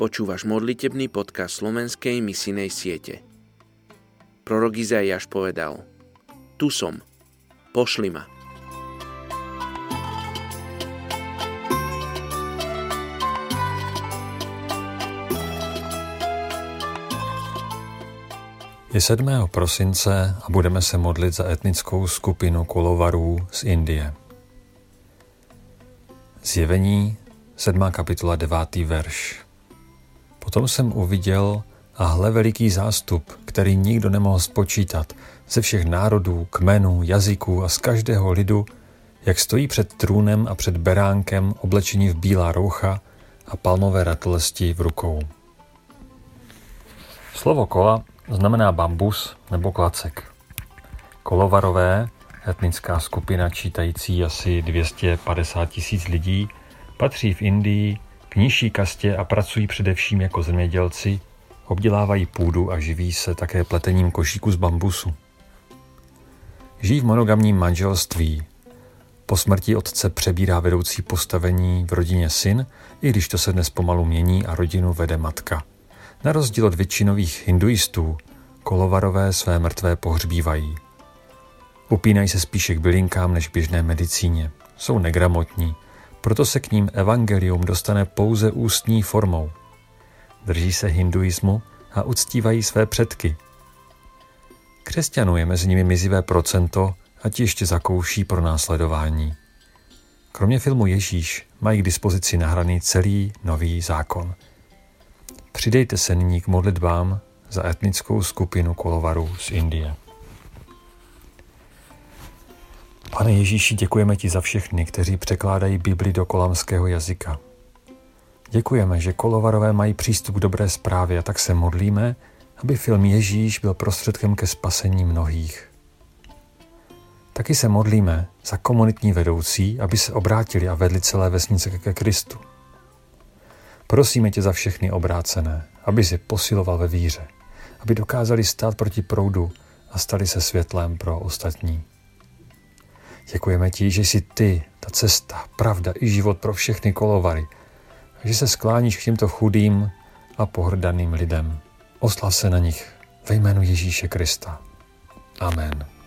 Počúvaš modlitebný podcast slovenskej misijnej siete. Prorok Izaiáš povedal Tu som, pošli ma. Je 7. prosince a budeme se modlit za etnickou skupinu kolovarů z Indie. Zjevení, 7. kapitola, 9. verš. Potom jsem uviděl a hle veliký zástup, který nikdo nemohl spočítat, ze všech národů, kmenů, jazyků a z každého lidu, jak stojí před trůnem a před beránkem oblečení v bílá roucha a palmové ratolesti v rukou. Slovo kola znamená bambus nebo klacek. Kolovarové, etnická skupina čítající asi 250 tisíc lidí, patří v Indii k nižší kastě a pracují především jako zemědělci, obdělávají půdu a živí se také pletením košíku z bambusu. Žijí v monogamním manželství. Po smrti otce přebírá vedoucí postavení v rodině syn, i když to se dnes pomalu mění a rodinu vede matka. Na rozdíl od většinových hinduistů, kolovarové své mrtvé pohřbívají. Upínají se spíše k bylinkám než běžné medicíně. Jsou negramotní, proto se k ním evangelium dostane pouze ústní formou. Drží se hinduismu a uctívají své předky. Křesťanů je mezi nimi mizivé procento a ti ještě zakouší pro následování. Kromě filmu Ježíš mají k dispozici nahraný celý nový zákon. Přidejte se nyní k modlitbám za etnickou skupinu kolovarů z Indie. Pane Ježíši, děkujeme ti za všechny, kteří překládají Bibli do kolamského jazyka. Děkujeme, že kolovarové mají přístup k dobré zprávě a tak se modlíme, aby film Ježíš byl prostředkem ke spasení mnohých. Taky se modlíme za komunitní vedoucí, aby se obrátili a vedli celé vesnice ke Kristu. Prosíme tě za všechny obrácené, aby si posiloval ve víře, aby dokázali stát proti proudu a stali se světlem pro ostatní. Děkujeme ti, že jsi ty, ta cesta, pravda i život pro všechny kolovary, že se skláníš k těmto chudým a pohrdaným lidem. Oslav se na nich ve jménu Ježíše Krista. Amen.